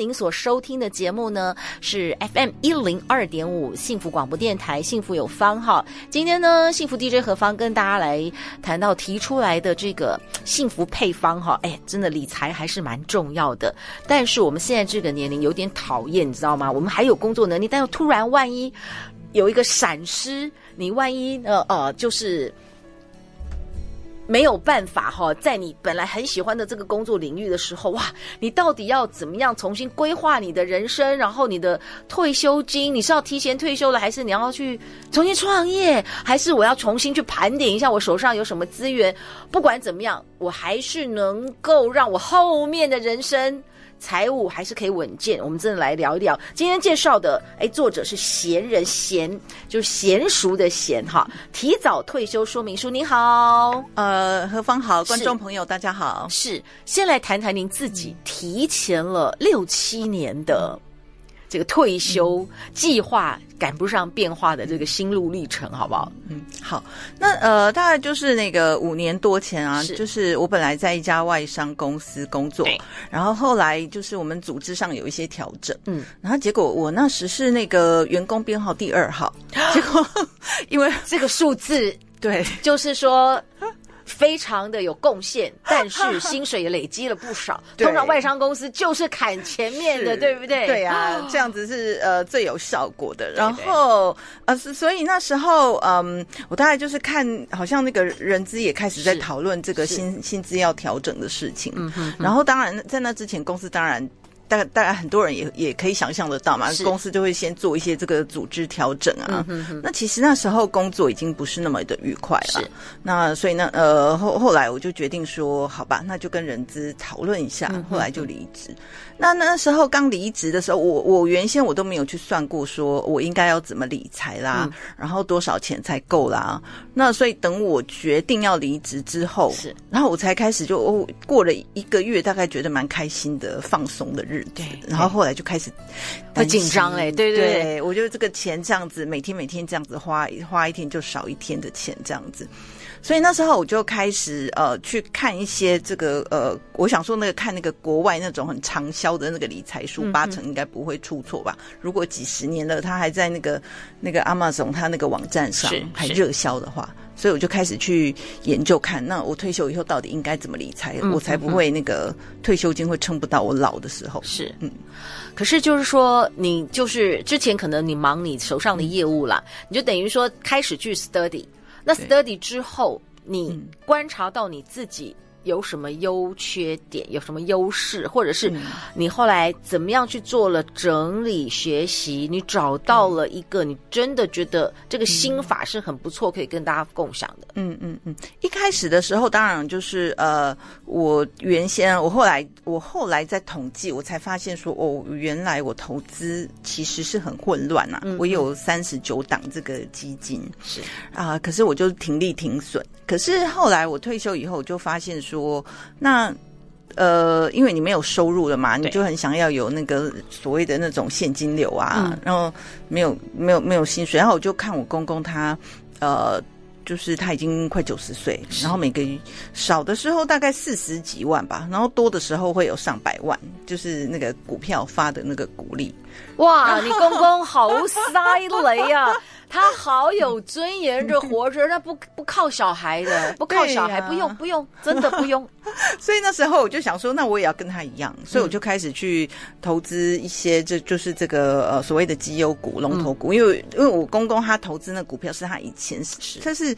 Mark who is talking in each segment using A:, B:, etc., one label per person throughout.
A: 您所收听的节目呢是 FM 一零二点五幸福广播电台幸福有方哈。今天呢，幸福 DJ 何方跟大家来谈到提出来的这个幸福配方哈。哎，真的理财还是蛮重要的。但是我们现在这个年龄有点讨厌，你知道吗？我们还有工作能力，但又突然万一有一个闪失，你万一呃呃就是。没有办法哈，在你本来很喜欢的这个工作领域的时候，哇，你到底要怎么样重新规划你的人生？然后你的退休金，你是要提前退休了，还是你要去重新创业？还是我要重新去盘点一下我手上有什么资源？不管怎么样，我还是能够让我后面的人生。财务还是可以稳健，我们真的来聊一聊。今天介绍的，哎，作者是贤人贤，就是娴熟的贤哈。提早退休说明书，您好，
B: 呃，何方好，观众朋友大家好。
A: 是，先来谈谈您自己提前了六七年的。这个退休计划赶不上变化的这个心路历程，好不好？
B: 嗯，好。那呃，大概就是那个五年多前啊，是就是我本来在一家外商公司工作，然后后来就是我们组织上有一些调整，嗯，然后结果我那时是那个员工编号第二号，结果 因为
A: 这个数字，
B: 对，
A: 就是说。非常的有贡献，但是薪水也累积了不少。通常外商公司就是砍前面的，对不对？
B: 对啊，这样子是呃最有效果的。然后呃，所以那时候嗯，我大概就是看，好像那个人资也开始在讨论这个薪薪资要调整的事情。嗯哼。然后当然在那之前，公司当然。大概大概很多人也也可以想象得到嘛，公司就会先做一些这个组织调整啊。嗯、哼哼，那其实那时候工作已经不是那么的愉快了。那所以呢，呃，后后来我就决定说，好吧，那就跟人资讨论一下。后来就离职。那那时候刚离职的时候，我我原先我都没有去算过，说我应该要怎么理财啦，嗯、然后多少钱才够啦。那所以等我决定要离职之后，是，然后我才开始就哦，过了一个月，大概觉得蛮开心的，放松的日。对，然后后来就开始
A: 会紧张哎，对对对，
B: 对，我觉得这个钱这样子，每天每天这样子花，花一天就少一天的钱这样子，所以那时候我就开始呃去看一些这个呃，我想说那个看那个国外那种很畅销的那个理财书，八成应该不会出错吧？如果几十年了，他还在那个那个 Amazon 他那个网站上还热销的话。所以我就开始去研究看，那我退休以后到底应该怎么理财，嗯、我才不会那个退休金会撑不到我老的时候。
A: 是，嗯。可是就是说，你就是之前可能你忙你手上的业务啦，嗯、你就等于说开始去 study。那 study 之后，你观察到你自己。有什么优缺点？有什么优势？或者是你后来怎么样去做了整理学习？你找到了一个你真的觉得这个心法是很不错，可以跟大家共享的。
B: 嗯嗯嗯。一开始的时候，当然就是呃，我原先我后来我后来在统计，我才发现说哦，原来我投资其实是很混乱呐、啊。嗯嗯，我有三十九档这个基金是啊、呃，可是我就停利停损。可是后来我退休以后，我就发现说，那呃，因为你没有收入了嘛，你就很想要有那个所谓的那种现金流啊，嗯、然后没有没有没有薪水，然后我就看我公公他呃，就是他已经快九十岁，然后每个月少的时候大概四十几万吧，然后多的时候会有上百万，就是那个股票发的那个股利。
A: 哇，你公公好塞雷呀！他好有尊严着活着，他不不靠小孩的，不靠小孩，啊、不用不用，真的不用。
B: 所以那时候我就想说，那我也要跟他一样，所以我就开始去投资一些，这就是这个呃所谓的绩优股、龙头股，因为因为我公公他投资那股票是他以前是他是。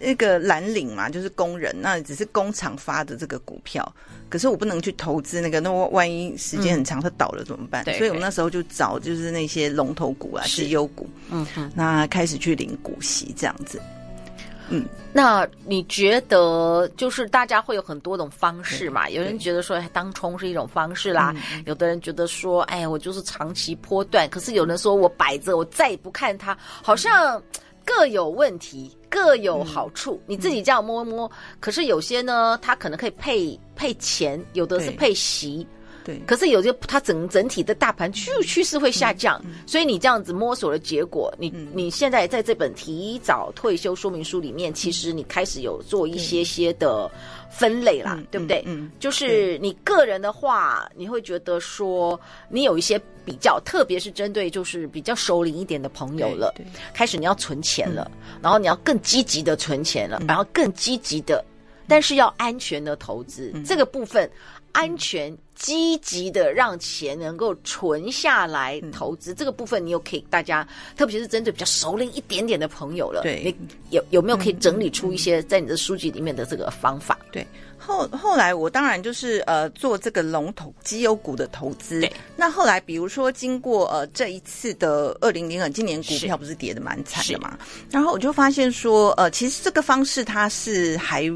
B: 那个蓝领嘛，就是工人，那只是工厂发的这个股票，可是我不能去投资那个，那万一时间很长，它倒了怎么办？嗯、所以我们那时候就找就是那些龙头股啊，绩优股，嗯哼，那开始去领股息这样子。嗯，
A: 那你觉得就是大家会有很多种方式嘛？有人觉得说当冲是一种方式啦，有的人觉得说，哎呀，我就是长期波段。可是有人说我摆着，我再也不看它，好像各有问题，各有好处。嗯、你自己这样摸摸，可是有些呢，它可能可以配配钱，有的是配息。
B: 对，
A: 可是有些它整整体的大盘趋趋势会下降，所以你这样子摸索的结果，你、嗯、你现在在这本提早退休说明书里面，其实你开始有做一些些的分类啦，对，对不对？嗯，嗯。就是你个人的话，你会觉得说你有一些比较，特别是针对就是比较熟龄一点的朋友了，开始你要存钱了，嗯、然后你要更积极的存钱了，嗯、然后更积极的，但是要安全的投资、嗯、这个部分。安全、积极的让钱能够存下来投资，嗯、这个部分你有可以大家，特别是针对比较熟龄一点点的朋友了。
B: 对，
A: 你有有没有可以整理出一些在你的书籍里面的这个方法？
B: 对，后后来我当然就是呃做这个龙头绩优股的投资。对，那后来比如说经过呃这一次的二零零二，今年股票不是跌的蛮惨的嘛？然后我就发现说，呃，其实这个方式它是还。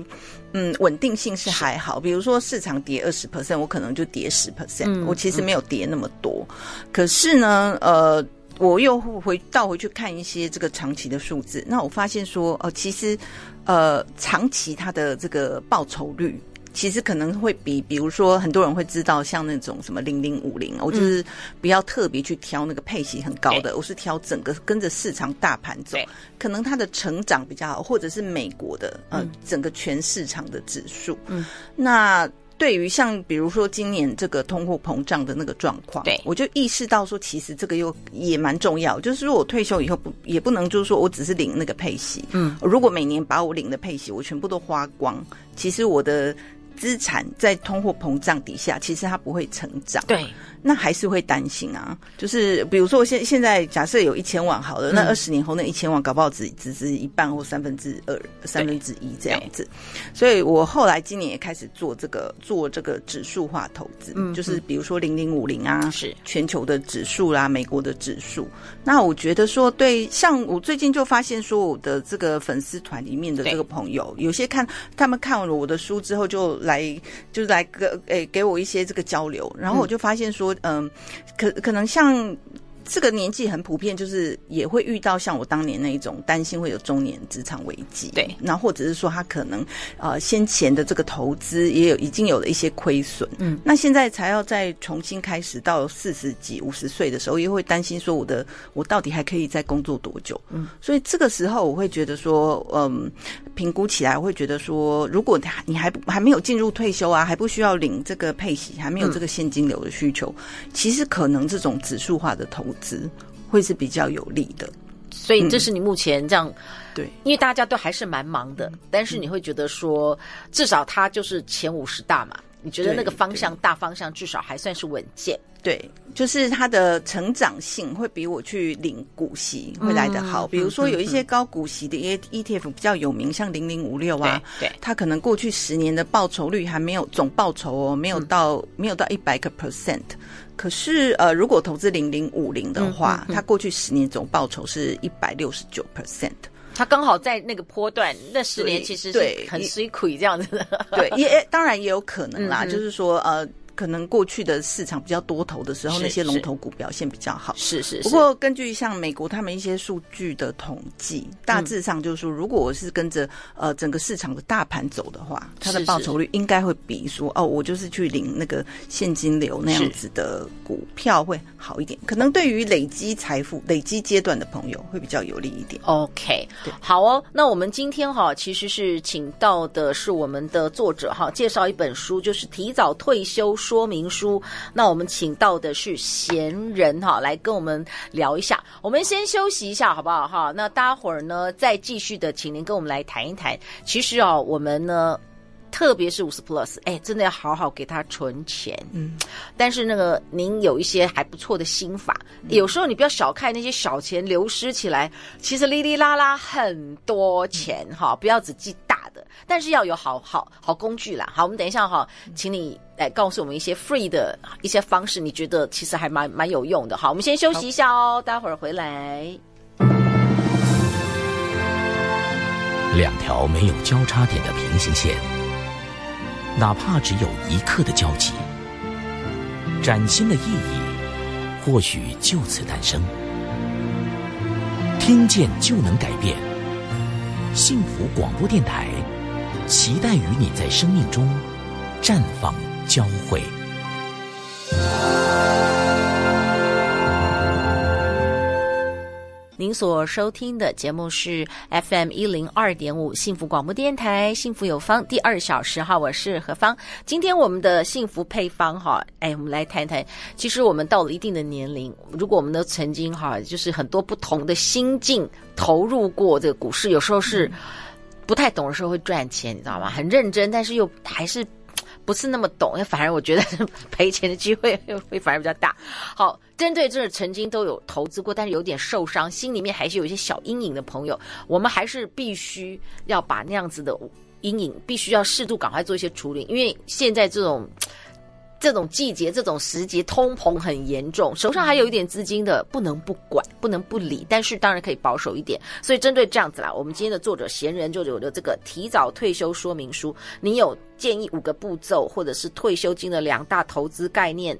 B: 嗯，稳定性是还好。比如说市场跌二十 percent，我可能就跌十 percent，嗯，我其实没有跌那么多。嗯，可是呢，呃，我又回倒回去看一些这个长期的数字，那我发现说，呃，其实，呃，长期它的这个报酬率。其实可能会比，比如说很多人会知道，像那种什么零零五零，我就是不要特别去挑那个配息很高的，对。我是挑整个跟着市场大盘走，可能它的成长比较好，或者是美国的呃、嗯、整个全市场的指数。嗯，那对于像比如说今年这个通货膨胀的那个状况，对，我就意识到说，其实这个又也蛮重要，就是说我退休以后不也不能就是说我只是领那个配息，嗯，如果每年把我领的配息我全部都花光，其实我的。资产在通货膨胀底下，其实它不会成长。对，那还是会担心啊。就是比如说，现现在假设有一千万好了，嗯、那二十年后那一千万搞不好只只是一半或三分之二、三分之一这样子。所以我后来今年也开始做这个做这个指数化投资，嗯、就是比如说零零五零啊，是全球的指数啦、啊，美国的指数。那我觉得说，对，像我最近就发现说，我的这个粉丝团里面的这个朋友，有些看他们看完了我的书之后就。来就是来个诶、欸，给我一些这个交流，然后我就发现说，嗯，可可能像。这个年纪很普遍，就是也会遇到像我当年那一种担心会有中年职场危机，对，那或者是说他可能呃先前的这个投资也有已经有了一些亏损，嗯，那现在才要再重新开始，到四十几五十岁的时候，又会担心说我的我到底还可以再工作多久？嗯，所以这个时候我会觉得说，嗯，评估起来我会觉得说，如果你还还没有进入退休啊，还不需要领这个配息，还没有这个现金流的需求，嗯，其实可能这种指数化的投资会是比较有利的，
A: 所以这是你目前这样、嗯、对，因为大家都还是蛮忙的，但是你会觉得说，至少他就是前五十大嘛，你觉得那个方向大方向至少还算是稳健。
B: 对，就是它的成长性会比我去领股息会来得好。嗯、比如说有一些高股息的 ETF 比较有名，像零零五六啊，对，对它可能过去十年的报酬率还没有总报酬哦，没有到、嗯、没有到一百个 percent。可是呃，如果投资零零五零的话，嗯嗯嗯、它过去十年总报酬是一百六十九 percent。
A: 它刚好在那个坡段，那十年其实是很吃亏这样子的。
B: 对，也当然也有可能啦，嗯、就是说呃。可能过去的市场比较多头的时候，那些龙头股表现比较好。是是。不过根据像美国他们一些数据的统计，大致上就是说，如果我是跟着呃整个市场的大盘走的话，它的报酬率应该会比说哦，我就是去领那个现金流那样子的股票会好一点。可能对于累积财富、累积阶段的朋友会比较有利一点。
A: OK，对，好哦。那我们今天哈其实是请到的是我们的作者哈，介绍一本书，就是提早退休。说明书，那我们请到的是闲人哈，来跟我们聊一下。我们先休息一下，好不好哈？那待会儿呢，再继续的，请您跟我们来谈一谈。其实哦，我们呢，特别是五十 plus，哎，真的要好好给他存钱。嗯，但是那个您有一些还不错的心法，有时候你不要小看那些小钱流失起来，其实哩哩啦啦很多钱哈，不要只记大的，但是要有好好好工具啦。好，我们等一下哈，请你。来告诉我们一些 free 的一些方式，你觉得其实还蛮蛮有用的。好，我们先休息一下哦，待会儿回来。
C: 两条没有交叉点的平行线，哪怕只有一刻的交集，崭新的意义或许就此诞生。听见就能改变，幸福广播电台，期待与你在生命中绽放交汇。
A: 您所收听的节目是 FM 一零二点五幸福广播电台，幸福有方第二小时哈，我是何芳。今天我们的幸福配方哈，哎，我们来谈谈。其实我们到了一定的年龄，如果我们都曾经哈，就是很多不同的心境投入过这个股市，有时候是不太懂的时候会赚钱，你知道吗？很认真，但是又还是。不是那么懂，反而我觉得 赔钱的机会会反而比较大。好，针对这曾经都有投资过，但是有点受伤，心里面还是有一些小阴影的朋友，我们还是必须要把那样子的阴影，必须要适度赶快做一些处理，因为现在这种。这种季节、这种时节，通膨很严重，手上还有一点资金的，不能不管，不能不理。但是当然可以保守一点。所以针对这样子啦，我们今天的作者闲人就有了这个提早退休说明书。你有建议五个步骤，或者是退休金的两大投资概念、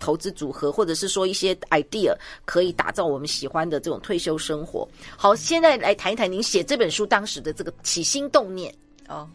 A: 投资组合，或者是说一些 idea 可以打造我们喜欢的这种退休生活。好，现在来谈一谈您写这本书当时的这个起心动念
B: 哦。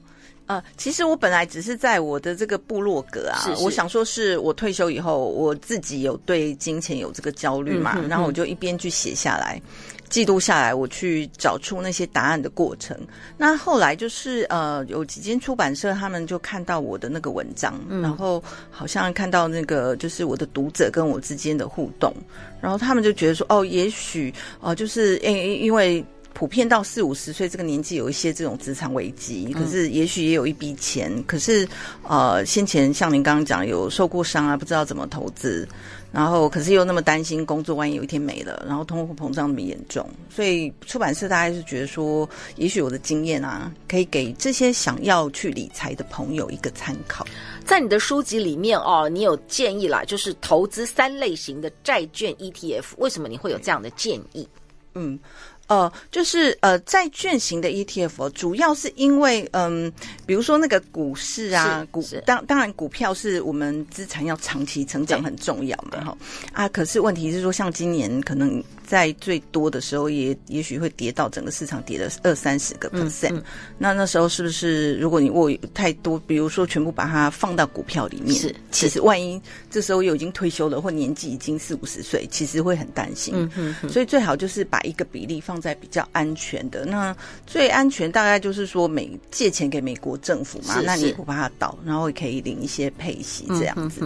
B: 呃，其实我本来只是在我的这个部落格啊，是是我想说是我退休以后，我自己有对金钱有这个焦虑嘛，嗯、哼哼然后我就一边去写下来，记录下来，我去找出那些答案的过程。那后来就是呃，有几间出版社他们就看到我的那个文章，嗯、然后好像看到那个就是我的读者跟我之间的互动，然后他们就觉得说，哦，也许哦、呃，就是因因为。普遍到四五十岁这个年纪，有一些这种职场危机，可是也许也有一笔钱，嗯、可是呃，先前像您刚刚讲有受过伤啊，不知道怎么投资，然后可是又那么担心工作万一有一天没了，然后通货膨胀那么严重，所以出版社大概是觉得说，也许我的经验啊，可以给这些想要去理财的朋友一个参考。
A: 在你的书籍里面哦，你有建议啦，就是投资三类型的债券 ETF，为什么你会有这样的建议？
B: 嗯。呃，就是呃，债券型的 ETF，主要是因为嗯，比如说那个股市啊，股当当然股票是我们资产要长期成长很重要嘛，哈啊，可是问题是说，像今年可能。在最多的时候也，也也许会跌到整个市场跌了二三十个 percent，嗯嗯。那那时候是不是，如果你握太多，比如说全部把它放到股票里面，是，其实万一这时候又已经退休了，或年纪已经四五十岁，其实会很担心。所以最好就是把一个比例放在比较安全的。那最安全大概就是说美借钱给美国政府嘛，是是，那你也不怕它倒，然后也可以领一些配息这样子。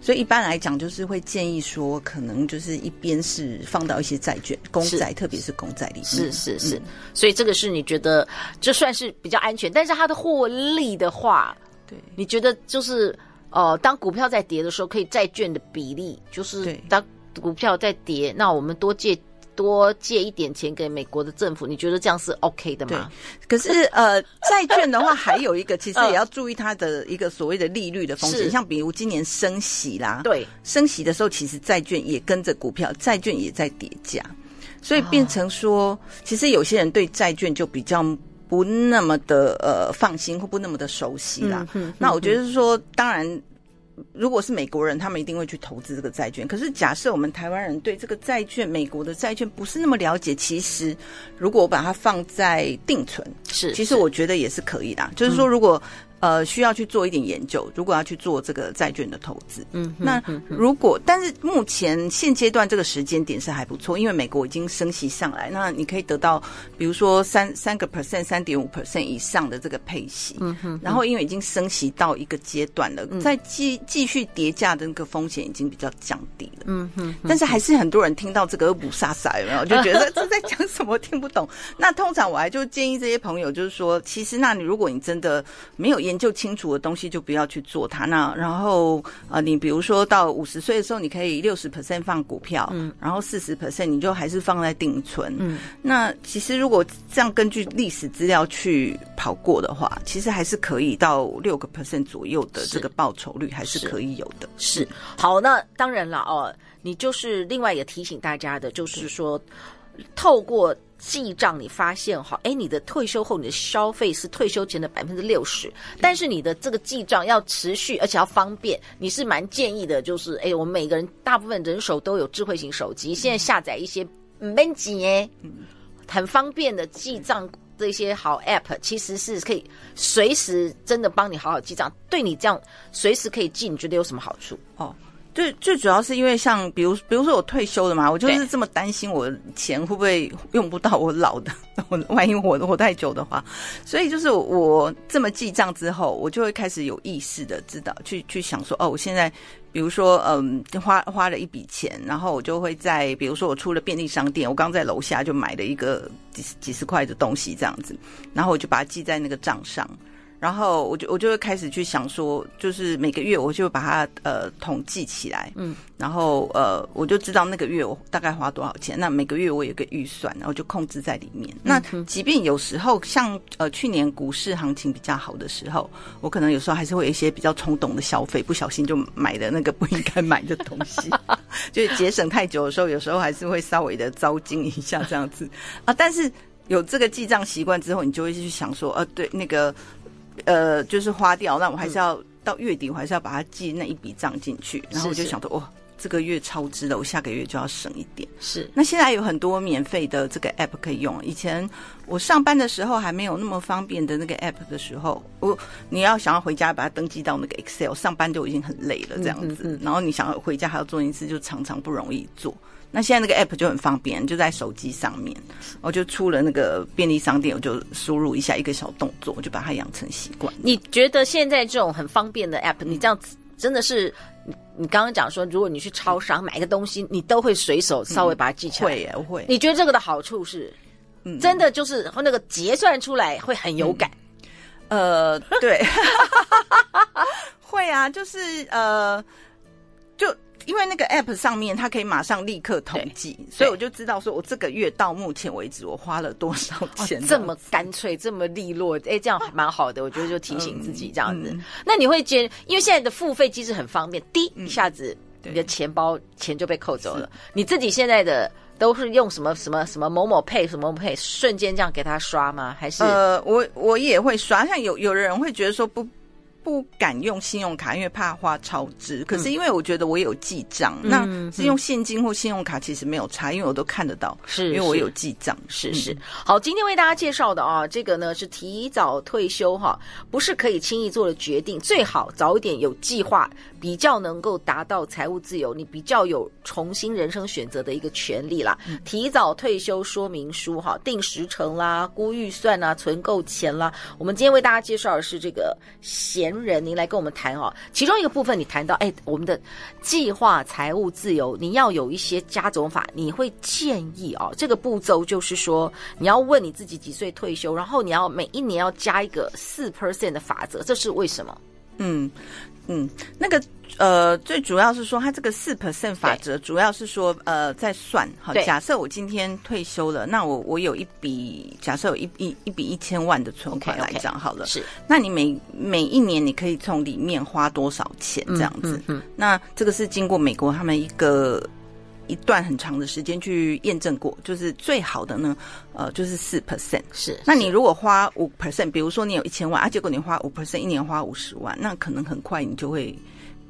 B: 所以一般来讲，就是会建议说，可能就是一边是放到一些。债券、公债，特别是公债里面，
A: 是是是，嗯、所以这个是你觉得这算是比较安全，但是它的获利的话，对，你觉得就是呃，当股票在跌的时候，可以债券的比例就是当股票在跌，那我们多借多借一点钱给美国的政府，你觉得这样是 OK 的吗？
B: 可是呃，债券的话还有一个，其实也要注意它的一个所谓的利率的风险，像比如今年升息啦，对，升息的时候，其实债券也跟着股票，债券也在跌价，所以变成说，哦、其实有些人对债券就比较不那么的呃放心，或不那么的熟悉啦。嗯、那我觉得是说，当然。如果是美国人，他们一定会去投资这个债券。可是假设我们台湾人对这个债券，美国的债券不是那么了解，其实如果我把它放在定存，是，其实我觉得也是可以的。是就是说，如果。呃，需要去做一点研究。如果要去做这个债券的投资，嗯，那如果但是目前现阶段这个时间点是还不错，因为美国已经升息上来，那你可以得到比如说三三个 percent、三点五 percent 以上的这个配息，嗯哼，然后因为已经升息到一个阶段了，再继继续叠加的那个风险已经比较降低了，嗯哼，但是还是很多人听到这个不飒飒有没有？就觉得 这在讲什么听不懂。那通常我还就建议这些朋友，就是说，其实那你如果你真的没有研研究清楚的东西就不要去做它。那然后呃，你比如说到五十岁的时候，你可以六十 percent 放股票，嗯，然后四十 percent 你就还是放在定存，嗯。那其实如果这样根据历史资料去跑过的话，其实还是可以到六个 percent 左右的这个报酬率，还是可以有的。是，
A: 是好，那当然了哦，你就是另外也提醒大家的，就是说。透过记账，你发现哈，哎，你的退休后你的消费是退休前的百分之六十，但是你的这个记账要持续，而且要方便，你是蛮建议的，就是哎，我们每个人大部分人手都有智慧型手机，现在下载一些没几哎，很方便的记账这些好 App，其实是可以随时真的帮你好好记账，对你这样随时可以记，你觉得有什么好处？
B: 哦。最最主要是因为像比如比如说我退休了嘛，我就是这么担心我钱会不会用不到我老的，我万一我活太久的话，所以就是我这么记账之后，我就会开始有意识的知道去去想说，哦，我现在比如说嗯花花了一笔钱，然后我就会在比如说我出了便利商店，我刚在楼下就买了一个几十几十块的东西这样子，然后我就把它记在那个账上。然后我就我就会开始去想说，就是每个月我就把它呃统计起来，嗯，然后呃我就知道那个月我大概花多少钱。那每个月我有个预算，然后就控制在里面。那即便有时候像呃去年股市行情比较好的时候，我可能有时候还是会有一些比较冲动的消费，不小心就买的那个不应该买的东西，就是节省太久的时候，有时候还是会稍微的糟心一下这样子啊。但是有这个记账习惯之后，你就会去想说，呃，对那个。呃，就是花掉，那我还是要到月底，我还是要把它记那一笔账进去。然后我就想着，哇，这个月超支了，我下个月就要省一点。
A: 是。
B: 那现在有很多免费的这个 app 可以用。以前我上班的时候还没有那么方便的那个 app 的时候，我你要想要回家把它登记到那个 Excel，上班就已经很累了这样子。嗯嗯嗯。然后你想要回家还要做一次，就常常不容易做。那现在那个 app 就很方便，就在手机上面，我就出了那个便利商店，我就输入一下一个小动作，我就把它养成习惯。
A: 你觉得现在这种很方便的 app，你这样子真的是？你刚刚讲说，如果你去超商买个东西，你都会随手稍微把它记起来。
B: 会耶，会。
A: 你觉得这个的好处是？嗯，真的就是那个结算出来会很有感。
B: 呃，对，会啊，就是呃，就。因为那个 app 上面，它可以马上立刻统计，所以我就知道说，我这个月到目前为止我花了多少钱。
A: 哦，这么干脆，这么利落，哎，这样还蛮好的。我觉得就提醒自己这样子。嗯、那你会觉得，因为现在的付费机制很方便，滴一下子你的钱包钱就被扣走了。你自己现在的都是用什么什么什么某某 pay 什么某某 pay 瞬间这样给他刷吗？还是
B: 呃，我我也会刷。像有有的人会觉得说不。不敢用信用卡，因为怕花超支。可是因为我觉得我有记账，嗯、那是用现金或信用卡其实没有差，因为我都看得到，是因为我有记账。
A: 是是。好，今天为大家介绍的啊，这个呢是提早退休哈，不是可以轻易做的决定，最好早一点有计划，比较能够达到财务自由，你比较有重新人生选择的一个权利啦。嗯、提早退休说明书哈，定时程啦，估预算啦，存够钱啦。我们今天为大家介绍的是这个闲。人，您来跟我们谈哦。其中一个部分，你谈到，哎，我们的计划财务自由，你要有一些加总法，你会建议哦。这个步骤就是说，你要问你自己几岁退休，然后你要每一年要加一个四 percent 的法则，这是为什么？嗯。
B: 嗯，那个呃，最主要是说，它这个四 percent 法则，主要是说，呃，在算好。假设我今天退休了，那我我有一笔，假设有一一一笔一千万的存款来讲好了。Okay, okay, 是，那你每每一年你可以从里面花多少钱这样子？嗯，嗯，嗯，那这个是经过美国他们一个。一段很长的时间去验证过，就是最好的呢，呃，就是四 percent。是，那你如果花五 percent，比如说你有一千万啊，结果你花五 percent，一年花五十万，那可能很快你就会。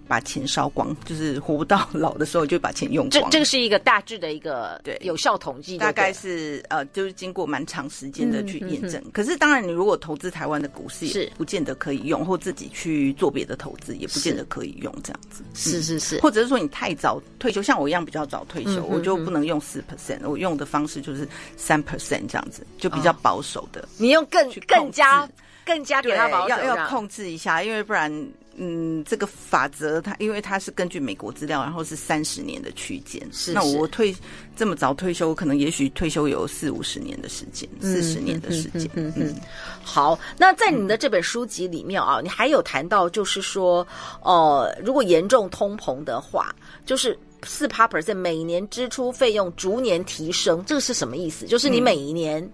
B: 把钱烧光，就是活不到老的时候就把钱用光。
A: 这这个是一个大致的一个对有效统计，
B: 大概是呃，就是经过蛮长时间的去验证。可是当然，你如果投资台湾的股市，是不见得可以用，或自己去做别的投资，也不见得可以用这样子。是是是，或者是说你太早退休，像我一样比较早退休，嗯、哼哼我就不能用四 percent，我用的方式就是三 percent 这样子，就比较保守的。哦、
A: 你用更更加更加给他保守，
B: 要要控制一下，因为不然。嗯，这个法则它因为它是根据美国资料，然后是三十年的区间。是，是，那我退这么早退休，可能也许退休有四五十年的时间，四十年的时间。嗯嗯。
A: 好，那在你的这本书籍里面啊，嗯、你还有谈到，就是说，呃，如果严重通膨的话，就是四趴 percent 每年支出费用逐年提升，这个是什么意思？就是你每一年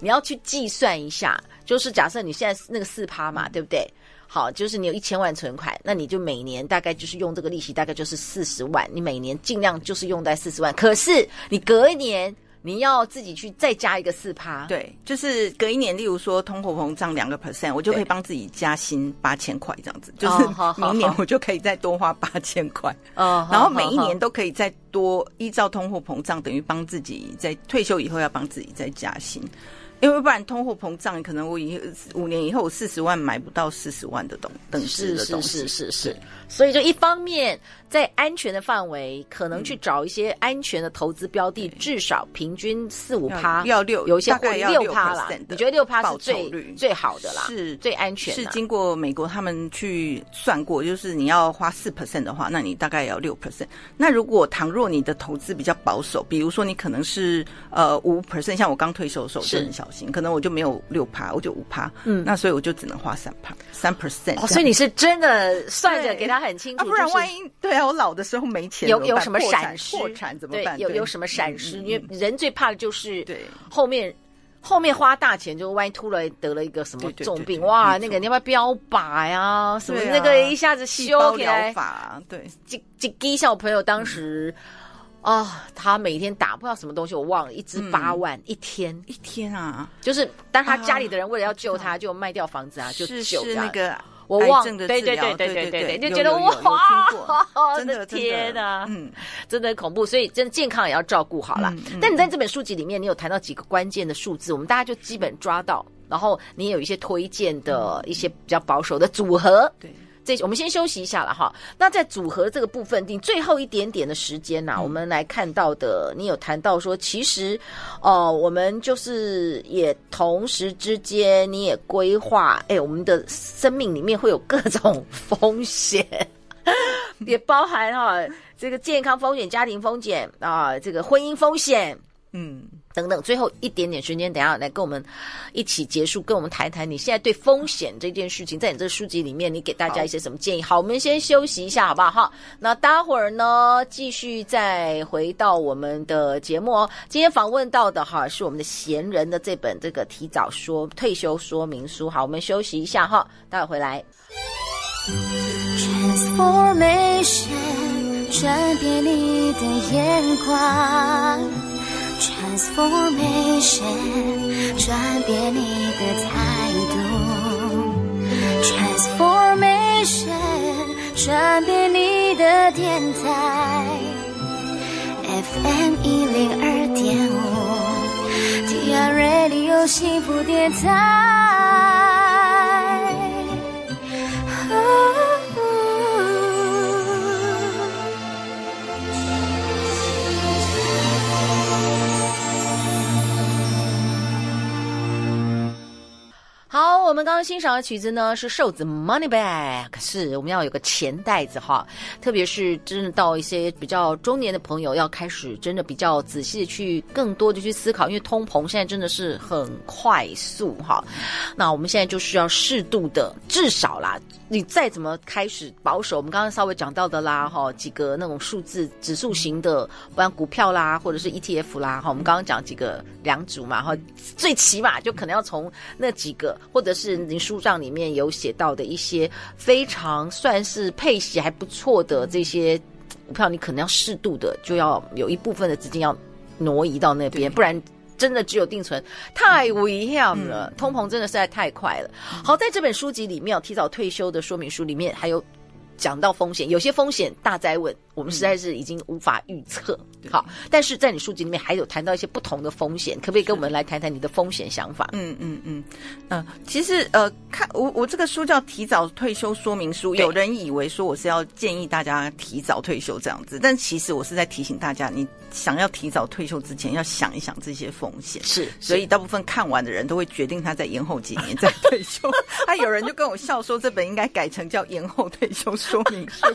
A: 你要去计算一下，嗯、就是假设你现在那个四趴嘛，对不对？好，就是你有一千万存款，那你就每年大概就是用这个利息，大概就是四十万。你每年尽量就是用在四十万，可是你隔一年你要自己去再加一个四趴。
B: 对，就是隔一年，例如说通货膨胀两个 percent，我就可以帮自己加薪八千块这样子。就是明年我就可以再多花八千块。哦，然后每一年都可以再多依照通货膨胀，等于帮自己在退休以后要帮自己再加薪。因为不然通货膨胀，可能我以五年以后四十万买不到四十万的东等值的东西，
A: 是是是是。所以就一方面在安全的范围，可能去找一些安全的投资标的，至少平均四五趴，
B: 要六，
A: 有一些会六趴啦。你觉得六趴是最最好的啦？
B: 是
A: 最安全。
B: 是经过美国他们去算过，就是你要花四 percent 的话，那你大概也要六 percent。那如果倘若你的投资比较保守，比如说你可能是呃五 percent，像我刚退休的时候就很小心，可能我就没有六趴，我就五趴，嗯，那所以我就只能花三趴，三 percent。
A: 哦，所以你是真的算着给他。很清楚，
B: 啊，不然万一对啊，我老的时候没钱，
A: 有有什么闪失，
B: 破产怎么办？
A: 有有什么闪失？因为人最怕的就是对后面后面花大钱，就万一突然得了一个什么重病，哇，那个你要不要标靶呀？什么那个一下子修起来，
B: 对，
A: 几几给小朋友当时啊，他每天打不知道什么东西，我忘了，一支八万一天。
B: 一天啊，
A: 就是当他家里的人为了要救他，就卖掉房子啊，就救
B: 那个。
A: 我忘了，对对对对对对对，就觉得哇，真的天哪，嗯，真的很恐怖，所以真的健康也要照顾好了。但你在这本书籍里面，你有谈到几个关键的数字，我们大家就基本抓到，然后你也有一些推荐的一些比较保守的组合，对。这我们先休息一下了哈。那在组合这个部分，定最后一点点的时间呢、啊，嗯、我们来看到的，你有谈到说，其实，哦、呃，我们就是也同时之间，你也规划，哎，我们的生命里面会有各种风险，也包含哈这个健康风险、家庭风险啊，这个婚姻风险，嗯。等等，最后一点点时间，等下来跟我们一起结束，跟我们谈谈你现在对风险这件事情，在你这个书籍里面，你给大家一些什么建议？好，好，我们先休息一下，好不好？哈，那待会儿呢，继续再回到我们的节目哦。今天访问到的哈是我们的闲人的这本这个提早说退休说明书。好，我们休息一下哈，待会儿回来。Transformation，转变你的眼光。Transformation，转变你的态度。Transformation，转变你的电台。FM 一零二点五，TR Radio 幸福电台。刚刚欣赏的曲子呢是瘦子 Money Bag，是我们要有个钱袋子哈，特别是真的到一些比较中年的朋友要开始真的比较仔细的去更多的去思考，因为通膨现在真的是很快速哈，那我们现在就需要适度的，至少啦。你再怎么开始保守，我们刚刚稍微讲到的啦，哈，几个那种数字指数型的，不然股票啦，或者是 ETF 啦，哈，我们刚刚讲几个两组嘛，哈，最起码就可能要从那几个，或者是您书上里面有写到的一些非常算是配息还不错的这些股票，你可能要适度的就要有一部分的资金要挪移到那边，不然。真的只有定存太危险了，嗯、通膨真的实在太快了。嗯、好，在这本书籍里面，提早退休的说明书里面还有讲到风险，有些风险大灾问。我们实在是已经无法预测，嗯、好，但是在你书籍里面还有谈到一些不同的风险，可不可以跟我们来谈谈你的风险想法？
B: 嗯嗯嗯，呃，其实呃，看我我这个书叫《提早退休说明书》，有人以为说我是要建议大家提早退休这样子，但其实我是在提醒大家，你想要提早退休之前，要想一想这些风险。是，所以大部分看完的人都会决定他在延后几年再退休。他有人就跟我笑说，这本应该改成叫《延后退休说明书》，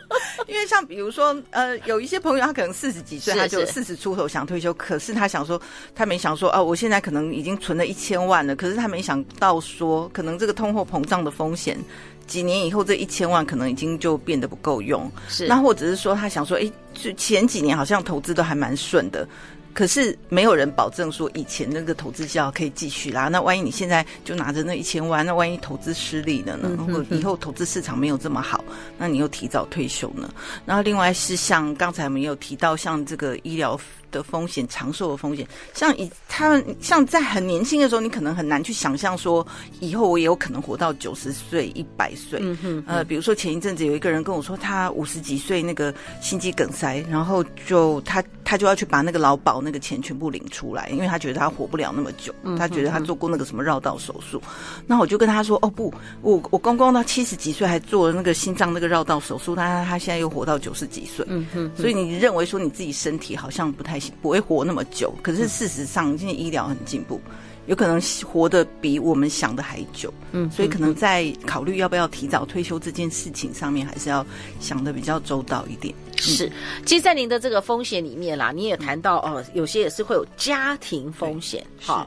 B: 因为像比如。说，呃，有一些朋友他可能四十几岁，他就四十出头想退休，可是他想说，他没想说，哦、呃，我现在可能已经存了一千万了，可是他没想到说，可能这个通货膨胀的风险，几年以后这一千万可能已经就变得不够用。是，那或者是说他想说，哎，就前几年好像投资都还蛮顺的。可是没有人保证说以前那个投资效可以继续啦。那万一你现在就拿着那一千万，那万一投资失利了呢？如果以后投资市场没有这么好，那你又提早退休呢？然后另外是像刚才我们有提到，像这个医疗的风险、长寿的风险。像以他们像在很年轻的时候，你可能很难去想象说，以后我也有可能活到九十岁、一百岁。嗯哼，呃，比如说前一阵子有一个人跟我说，他五十几岁那个心肌梗塞，然后就他他就要去把那个劳保那个钱全部领出来，因为他觉得他活不了那么久，他觉得他做过那个什么绕道手术。那我就跟他说，哦不，我我公公到七十几岁还做了那个心脏那个绕道手术，他他现在又活到九十几岁。嗯哼，所以你认为说你自己身体好像不太行，不会活那么久，可是事实上现在医疗很进步，有可能活得比我们想的还久。嗯，所以可能在考虑要不要提早退休这件事情上面，还是要想的比较周到一点。
A: 是，其实，在您的这个风险里面啦，你也谈到哦，有些也是会有家庭风险，好，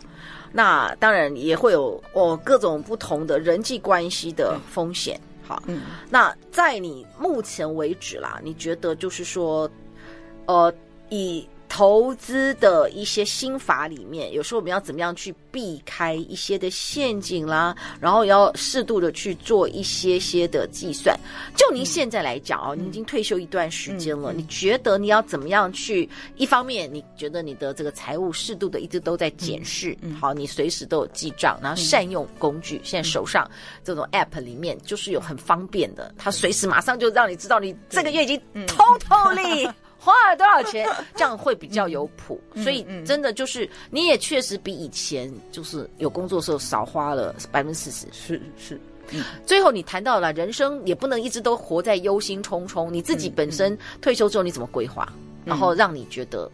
A: 那当然也会有哦各种不同的人际关系的风险，好，嗯，那在你目前为止啦，你觉得就是说，呃，以。投资的一些心法里面，有时候我们要怎么样去避开一些的陷阱啦，然后要适度的去做一些些的计算。就您现在来讲哦，您已经退休一段时间了，你觉得你要怎么样去？一方面，你觉得你的这个财务适度的一直都在检视，好，你随时都有记账，然后善用工具。现在手上这种 app 里面就是有很方便的，它随时马上就让你知道你这个月已经 totally。花了多少钱？这样会比较有谱，嗯、所以真的就是你也确实比以前就是有工作的时候少花了百分之四十。
B: 是是，嗯。
A: 最后你谈到了人生也不能一直都活在忧心忡忡，你自己本身退休之后你怎么规划，嗯、然后让你觉得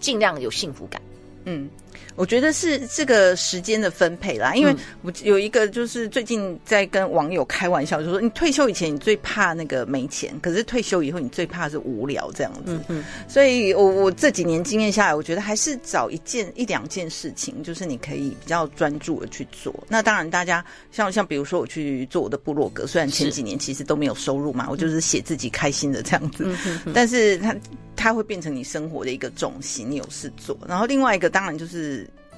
A: 尽量有幸福感？
B: 嗯。我觉得是这个时间的分配啦，因为我有一个就是最近在跟网友开玩笑，就说你退休以前你最怕那个没钱，可是退休以后你最怕是无聊这样子。嗯嗯。所以我我这几年经验下来，我觉得还是找一件一两件事情，就是你可以比较专注的去做。那当然，大家像像比如说我去做我的部落格，虽然前几年其实都没有收入嘛，我就是写自己开心的这样子，但是它它会变成你生活的一个重心，你有事做。然后另外一个当然就是。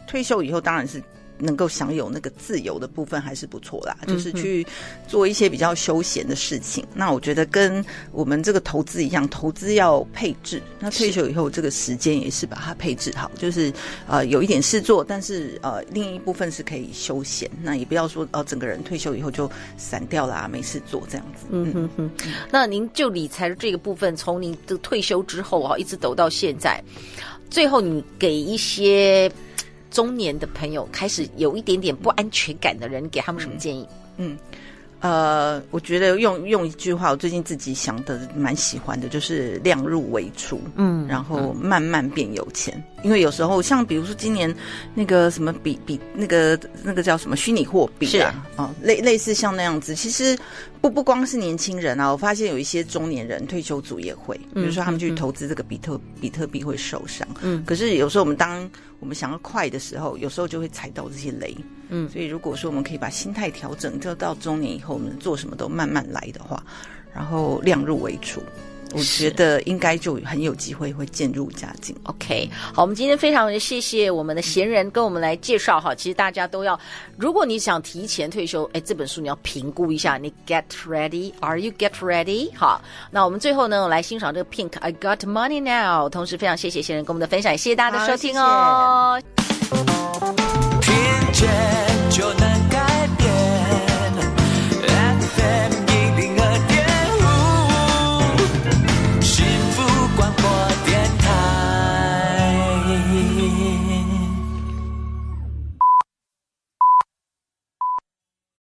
B: 退休以后当然是能够享有那个自由的部分还是不错啦，嗯、就是去做一些比较休闲的事情。那我觉得跟我们这个投资一样，投资要配置。那退休以后这个时间也是把它配置好，就是呃有一点事做，但是呃另一部分是可以休闲。那也不要说哦、呃、整个人退休以后就散掉啦啊，没事做这样子。嗯哼
A: 哼。那您就理财的这个部分，从您的退休之后啊，一直走到现在，最后你给一些。中年的朋友开始有一点点不安全感的人，给他们什么建议？
B: 嗯，呃，我觉得用用一句话，我最近自己想的蛮喜欢的，就是量入为出，嗯，然后慢慢变有钱。嗯、因为有时候像比如说今年那个什么比比那个那个叫什么虚拟货币啊，啊是，类类似像那样子，其实不不光是年轻人啊，我发现有一些中年人退休族也会，比如说他们去投资这个比特、嗯、比特币会受伤，嗯，可是有时候我们当我们想要快的时候，有时候就会踩到这些雷。嗯，所以如果说我们可以把心态调整，就到中年以后，我们做什么都慢慢来的话，然后量入为出。我觉得应该就很有机会会渐入佳境。
A: OK，好，我们今天非常谢谢我们的闲人跟我们来介绍哈。其实大家都要，如果你想提前退休，哎，这本书你要评估一下。你 Get Ready，Are you Get Ready？好，那我们最后呢，来欣赏这个 Pink I Got Money Now。同时非常谢谢贤人跟我们的分享，谢谢大家的收听哦。谢谢。